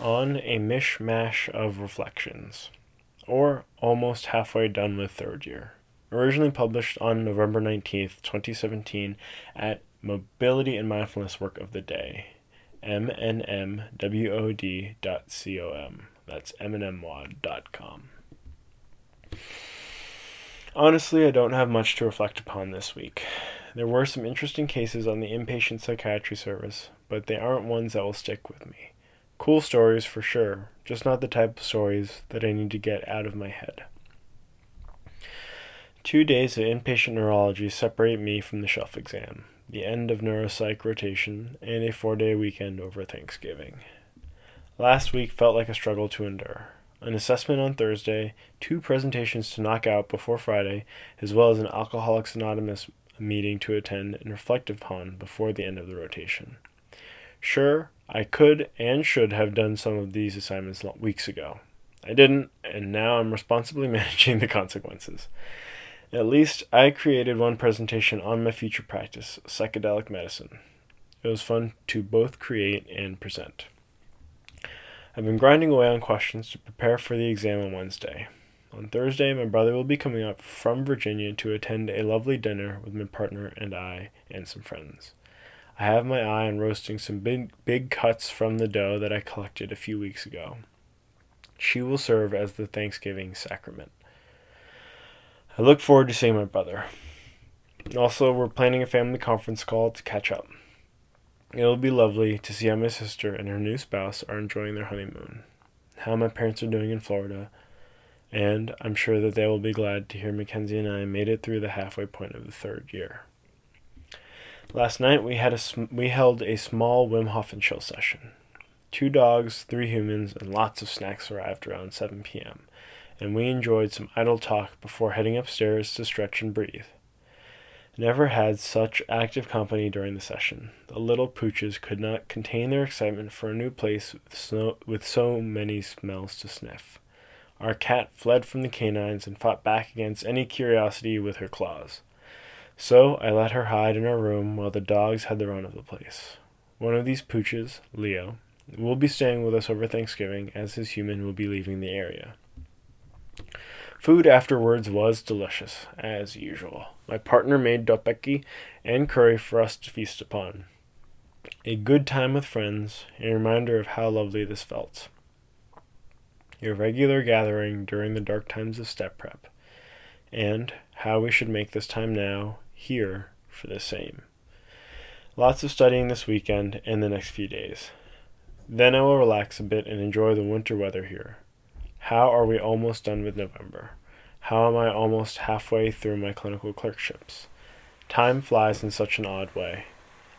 on a mishmash of reflections, or almost halfway done with third year. Originally published on November 19th, 2017, at Mobility and Mindfulness Work of the Day, mnmwod.com. That's mnmwod.com. Honestly, I don't have much to reflect upon this week. There were some interesting cases on the inpatient psychiatry service, but they aren't ones that will stick with me. Cool stories for sure, just not the type of stories that I need to get out of my head. Two days of inpatient neurology separate me from the shelf exam, the end of neuropsych rotation, and a four day weekend over Thanksgiving. Last week felt like a struggle to endure. An assessment on Thursday, two presentations to knock out before Friday, as well as an Alcoholics Anonymous meeting to attend and reflect upon before the end of the rotation. Sure, I could and should have done some of these assignments weeks ago. I didn't, and now I'm responsibly managing the consequences. At least I created one presentation on my future practice, psychedelic medicine. It was fun to both create and present. I've been grinding away on questions to prepare for the exam on Wednesday. On Thursday, my brother will be coming up from Virginia to attend a lovely dinner with my partner and I and some friends. I have my eye on roasting some big, big cuts from the doe that I collected a few weeks ago. She will serve as the Thanksgiving sacrament. I look forward to seeing my brother. Also, we're planning a family conference call to catch up. It'll be lovely to see how my sister and her new spouse are enjoying their honeymoon, how my parents are doing in Florida, and I'm sure that they will be glad to hear Mackenzie and I made it through the halfway point of the third year. Last night we had a we held a small Wim Hof and chill session. Two dogs, three humans, and lots of snacks arrived around 7 p.m. And we enjoyed some idle talk before heading upstairs to stretch and breathe. Never had such active company during the session. The little pooches could not contain their excitement for a new place with so, with so many smells to sniff. Our cat fled from the canines and fought back against any curiosity with her claws. So I let her hide in her room while the dogs had the run of the place. One of these pooches, Leo, will be staying with us over Thanksgiving, as his human will be leaving the area. Food afterwards was delicious, as usual. My partner made tteokbokki and curry for us to feast upon. A good time with friends, a reminder of how lovely this felt. A regular gathering during the dark times of step prep, and how we should make this time now here for the same. Lots of studying this weekend and the next few days. Then I will relax a bit and enjoy the winter weather here. How are we almost done with November? How am I almost halfway through my clinical clerkships? Time flies in such an odd way.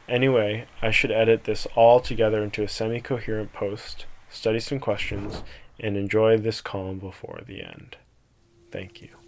Anyway, I should edit this all together into a semi coherent post, study some questions, and enjoy this calm before the end. Thank you.